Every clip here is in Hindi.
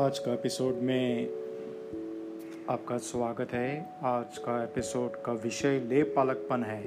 आज का एपिसोड में आपका स्वागत है। आज का एपिसोड का विषय ले पालकपन है।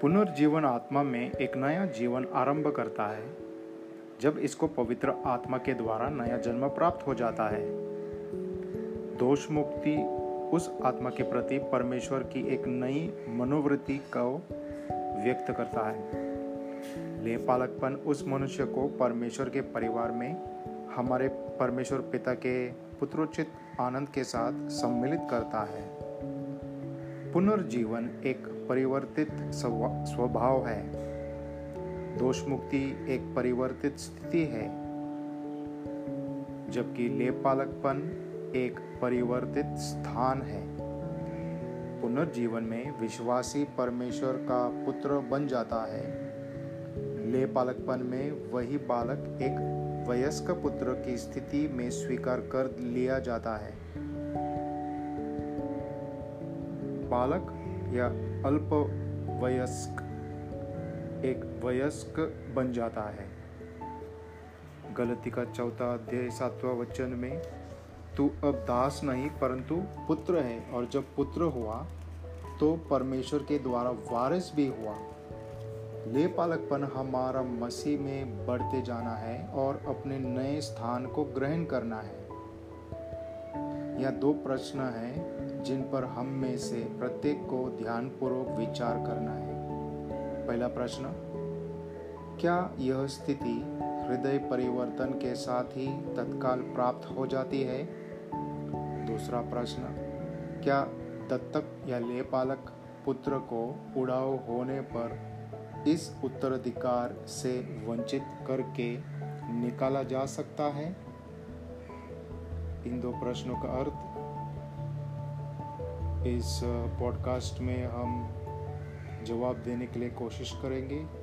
पुनर्जीवन आत्मा में एक नया जीवन आरंभ करता है, जब इसको पवित्र आत्मा के द्वारा नया जन्म प्राप्त हो जाता है। दोष मुक्ति उस आत्मा के प्रति परमेश्वर की एक नई मनोवृत्ति को व्यक्त करता है। ले पालकपन उस मनुष्य को परमेश्वर के परिवार में, हमारे परमेश्वर पिता के पुत्रोचित आनंद के साथ सम्मिलित करता है। पुनर्जीवन एक परिवर्तित स्वभाव है। दोष मुक्ति एक परिवर्तित स्थिति है। जबकि लेपालकपन एक परिवर्तित स्थान है। पुनर्जीवन में विश्वासी परमेश्वर का पुत्र बन जाता है। लेपालकपन में वही बालक एक वयस्क पुत्र की स्थिति में स्वीकार कर लिया जाता है। बालक या अल्प वयस्क एक वयस्क बन जाता है। गलती का चौथा अध्याय सातवा वचन में, तू अब दास नहीं, परंतु पुत्र है, और जब पुत्र हुआ तो परमेश्वर के द्वारा वारिस भी हुआ। ले पालकपन हमारा मसीह में बढ़ते जाना है और अपने नए स्थान को ग्रहण करना है। यह दो प्रश्न हैं, जिन पर हम में से प्रत्येक को ध्यानपूर्वक विचार करना है। पहला प्रश्न, क्या यह स्थिति हृदय परिवर्तन के साथ ही तत्काल प्राप्त हो जाती है? दूसरा प्रश्न, क्या दत्तक या लेपालक पुत्र को उड़ाव होने पर इस उत्तराधिकार से वंचित करके निकाला जा सकता है? इन दो प्रश्नों का अर्थ इस पॉडकास्ट में हम जवाब देने के लिए कोशिश करेंगे।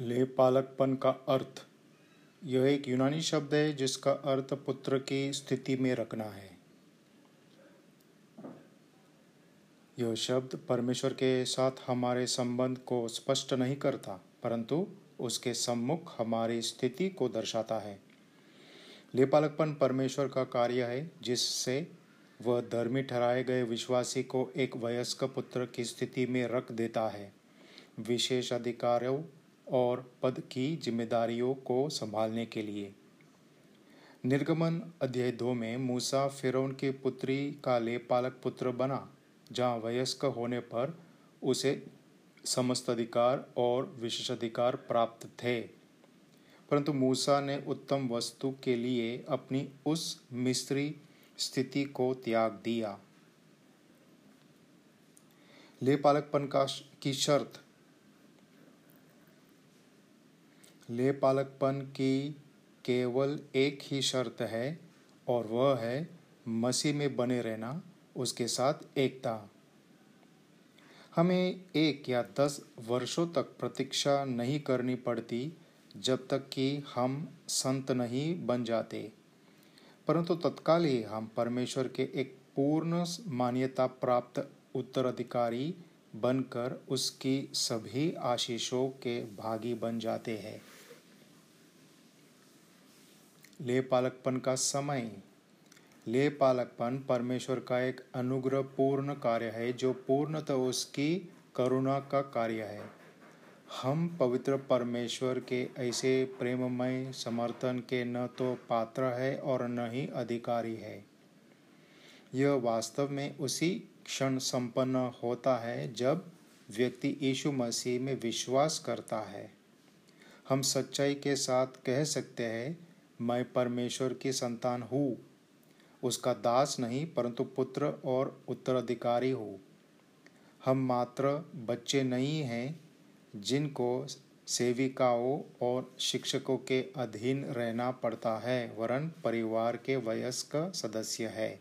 ले पालकपन का अर्थ, यह एक यूनानी शब्द है जिसका अर्थ पुत्र की स्थिति में रखना है। यह शब्द परमेश्वर के साथ हमारे संबंध को स्पष्ट नहीं करता, परंतु उसके सम्मुख हमारी स्थिति को दर्शाता है। लेपालकपन परमेश्वर का कार्य है, जिससे वह धर्मी ठहराए गए विश्वासी को एक वयस्क पुत्र की स्थिति में रख देता है। विशेष अधिकारों और पद की जिम्मेदारियों को संभालने के लिए। निर्गमन अध्याय दो में मूसा फिरौन की पुत्री का लेपालक पुत्र बना। जहाँ वयस्क होने पर उसे समस्त अधिकार और विशेषाधिकार प्राप्त थे। परंतु मूसा ने उत्तम वस्तु के लिए अपनी उस मिस्त्री स्थिति को त्याग दिया। ले पालकपन का की शर्त। ले पालकपन की केवल एक ही शर्त है और वह है मसीह में बने रहना। उसके साथ एकता। हमें एक या दस वर्षों तक प्रतीक्षा नहीं करनी पड़ती, जब तक कि हम संत नहीं बन जाते। परंतु तत्काल ही हम परमेश्वर के एक पूर्ण मान्यता प्राप्त उत्तराधिकारी बनकर उसकी सभी आशीषों के भागी बन जाते हैं। ले पालकपन का समय ले पालकपन परमेश्वर का एक अनुग्रह पूर्ण कार्य है, जो पूर्णतः उसकी करुणा का कार्य है। हम पवित्र परमेश्वर के ऐसे प्रेममय समर्थन के न तो पात्र है और न ही अधिकारी है। यह वास्तव में उसी क्षण संपन्न होता है, जब व्यक्ति यीशु मसीह में विश्वास करता है। हम सच्चाई के साथ कह सकते हैं, मैं परमेश्वर की संतान हूँ। उसका दास नहीं, परंतु पुत्र और उत्तराधिकारी हो। हम मात्र बच्चे नहीं हैं, जिनको सेविकाओं और शिक्षकों के अधीन रहना पड़ता है, वरन परिवार के वयस्क सदस्य है।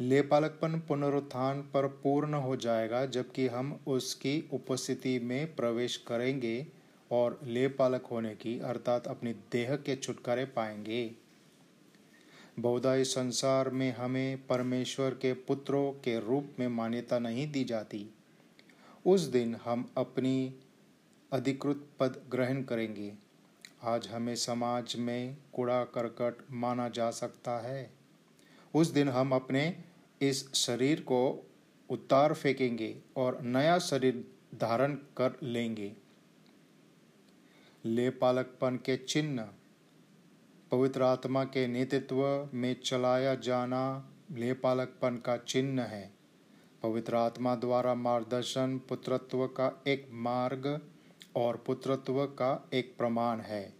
लेपालकपन पुनरुत्थान पर पूर्ण हो जाएगा, जबकि हम उसकी उपस्थिति में प्रवेश करेंगे और लेपालक होने की, अर्थात अपनी देह के छुटकारे पाएँगे। बहुदाई संसार में हमें परमेश्वर के पुत्रों के रूप में मान्यता नहीं दी जाती। उस दिन हम अपनी अधिकृत पद ग्रहण करेंगे। आज हमें समाज में कूड़ा करकट माना जा सकता है। उस दिन हम अपने इस शरीर को उतार फेंकेंगे और नया शरीर धारण कर लेंगे। ले पालकपन के चिन्ह पवित्र आत्मा के नेतृत्व में चलाया जाना लेपालकपन का चिन्ह है। पवित्र आत्मा द्वारा मार्गदर्शन पुत्रत्व का एक मार्ग और पुत्रत्व का एक प्रमाण है।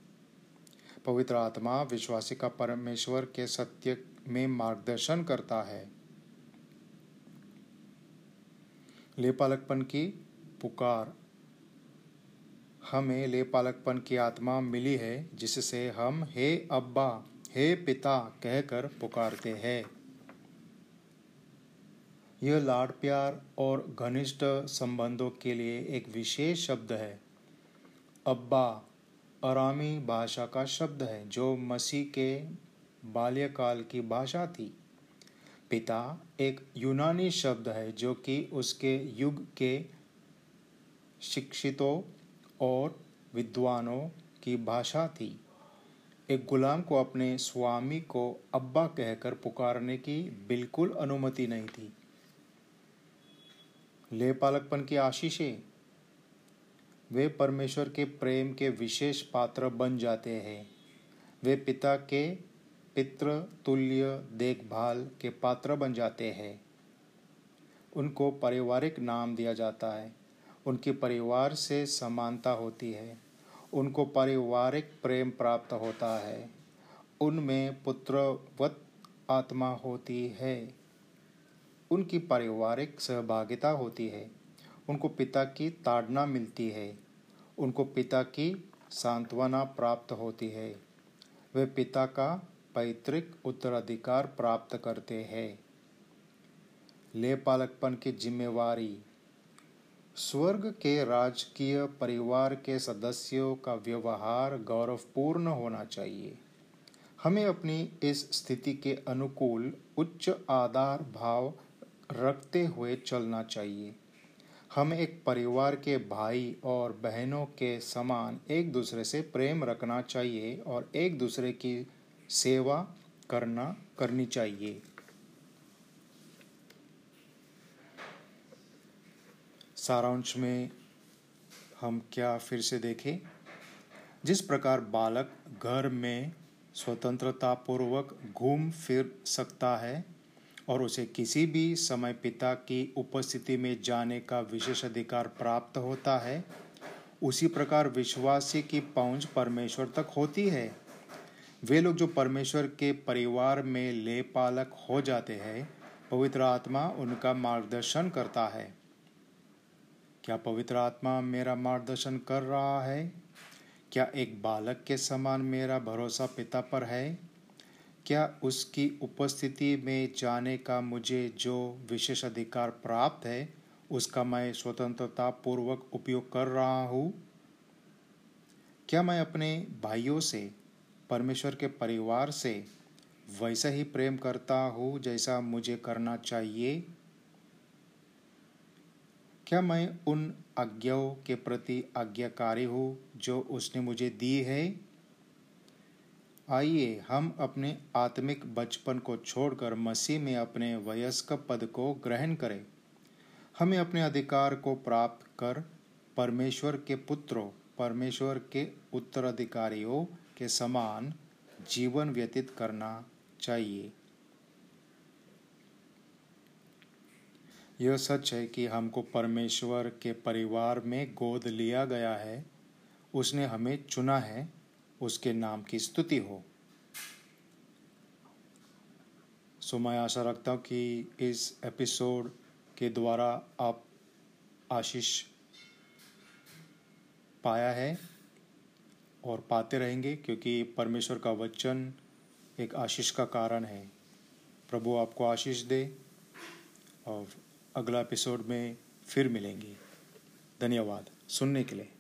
पवित्र आत्मा विश्वासी का परमेश्वर के सत्य में मार्गदर्शन करता है। लेपालकपन की पुकार हमें लेपालकपन की आत्मा मिली है, जिससे हम हे अब्बा, हे पिता कहकर पुकारते हैं। यह लाड प्यार और घनिष्ठ संबंधों के लिए एक विशेष शब्द है। अब्बा, अरामी भाषा का शब्द है, जो मसीह के बाल्यकाल की भाषा थी। पिता एक यूनानी शब्द है, जो कि उसके युग के शिक्षितों और विद्वानों की भाषा थी। एक गुलाम को अपने स्वामी को अब्बा कहकर पुकारने की बिल्कुल अनुमति नहीं थी। ले पालकपन की आशीषें, वे परमेश्वर के प्रेम के विशेष पात्र बन जाते हैं। वे पिता के पित्र तुल्य देखभाल के पात्र बन जाते हैं। उनको पारिवारिक नाम दिया जाता है। उनके परिवार से समानता होती है। उनको पारिवारिक प्रेम प्राप्त होता है। उनमें पुत्रवत आत्मा होती है। उनकी पारिवारिक सहभागिता होती है। उनको पिता की ताड़ना मिलती है। उनको पिता की सांत्वना प्राप्त होती है। वे पिता का पैतृक उत्तराधिकार प्राप्त करते हैं। ले पालकपन की जिम्मेवारी स्वर्ग के राजकीय परिवार के सदस्यों का व्यवहार गौरवपूर्ण होना चाहिए। हमें अपनी इस स्थिति के अनुकूल उच्च आधार भाव रखते हुए चलना चाहिए। हम एक परिवार के भाई और बहनों के समान एक दूसरे से प्रेम रखना चाहिए और एक दूसरे की सेवा करना, करनी चाहिए। सारांश में हम क्या फिर से देखें? जिस प्रकार बालक घर में स्वतंत्रता पूर्वक घूम फिर सकता है और उसे किसी भी समय पिता की उपस्थिति में जाने का विशेष अधिकार प्राप्त होता है, उसी प्रकार विश्वासी की पहुँच परमेश्वर तक होती है। वे लोग जो परमेश्वर के परिवार में ले पालक हो जाते हैं, पवित्र आत्मा उनका मार्गदर्शन करता है। क्या पवित्र आत्मा मेरा मार्गदर्शन कर रहा है? क्या एक बालक के समान मेरा भरोसा पिता पर है? क्या उसकी उपस्थिति में जाने का मुझे जो विशेष अधिकार प्राप्त है, उसका मैं स्वतंत्रता पूर्वक उपयोग कर रहा हूँ? क्या मैं अपने भाइयों से, परमेश्वर के परिवार से वैसा ही प्रेम करता हूँ जैसा मुझे करना चाहिए? क्या मैं उन आज्ञाओं के प्रति आज्ञाकारी हूँ जो उसने मुझे दी है? आइए हम अपने आत्मिक बचपन को छोड़कर मसीह में अपने वयस्क पद को ग्रहण करें। हमें अपने अधिकार को प्राप्त कर परमेश्वर के पुत्रों, परमेश्वर के उत्तराधिकारियों के समान जीवन व्यतीत करना चाहिए। यह सच है कि हमको परमेश्वर के परिवार में गोद लिया गया है। उसने हमें चुना है। उसके नाम की स्तुति हो। सो मैं आशा रखता हूँ कि इस एपिसोड के द्वारा आप आशीष पाया है और पाते रहेंगे, क्योंकि परमेश्वर का वचन एक आशीष का कारण है। प्रभु आपको आशीष दे और अगला एपिसोड में फिर मिलेंगे। धन्यवाद। सुनने के लिए।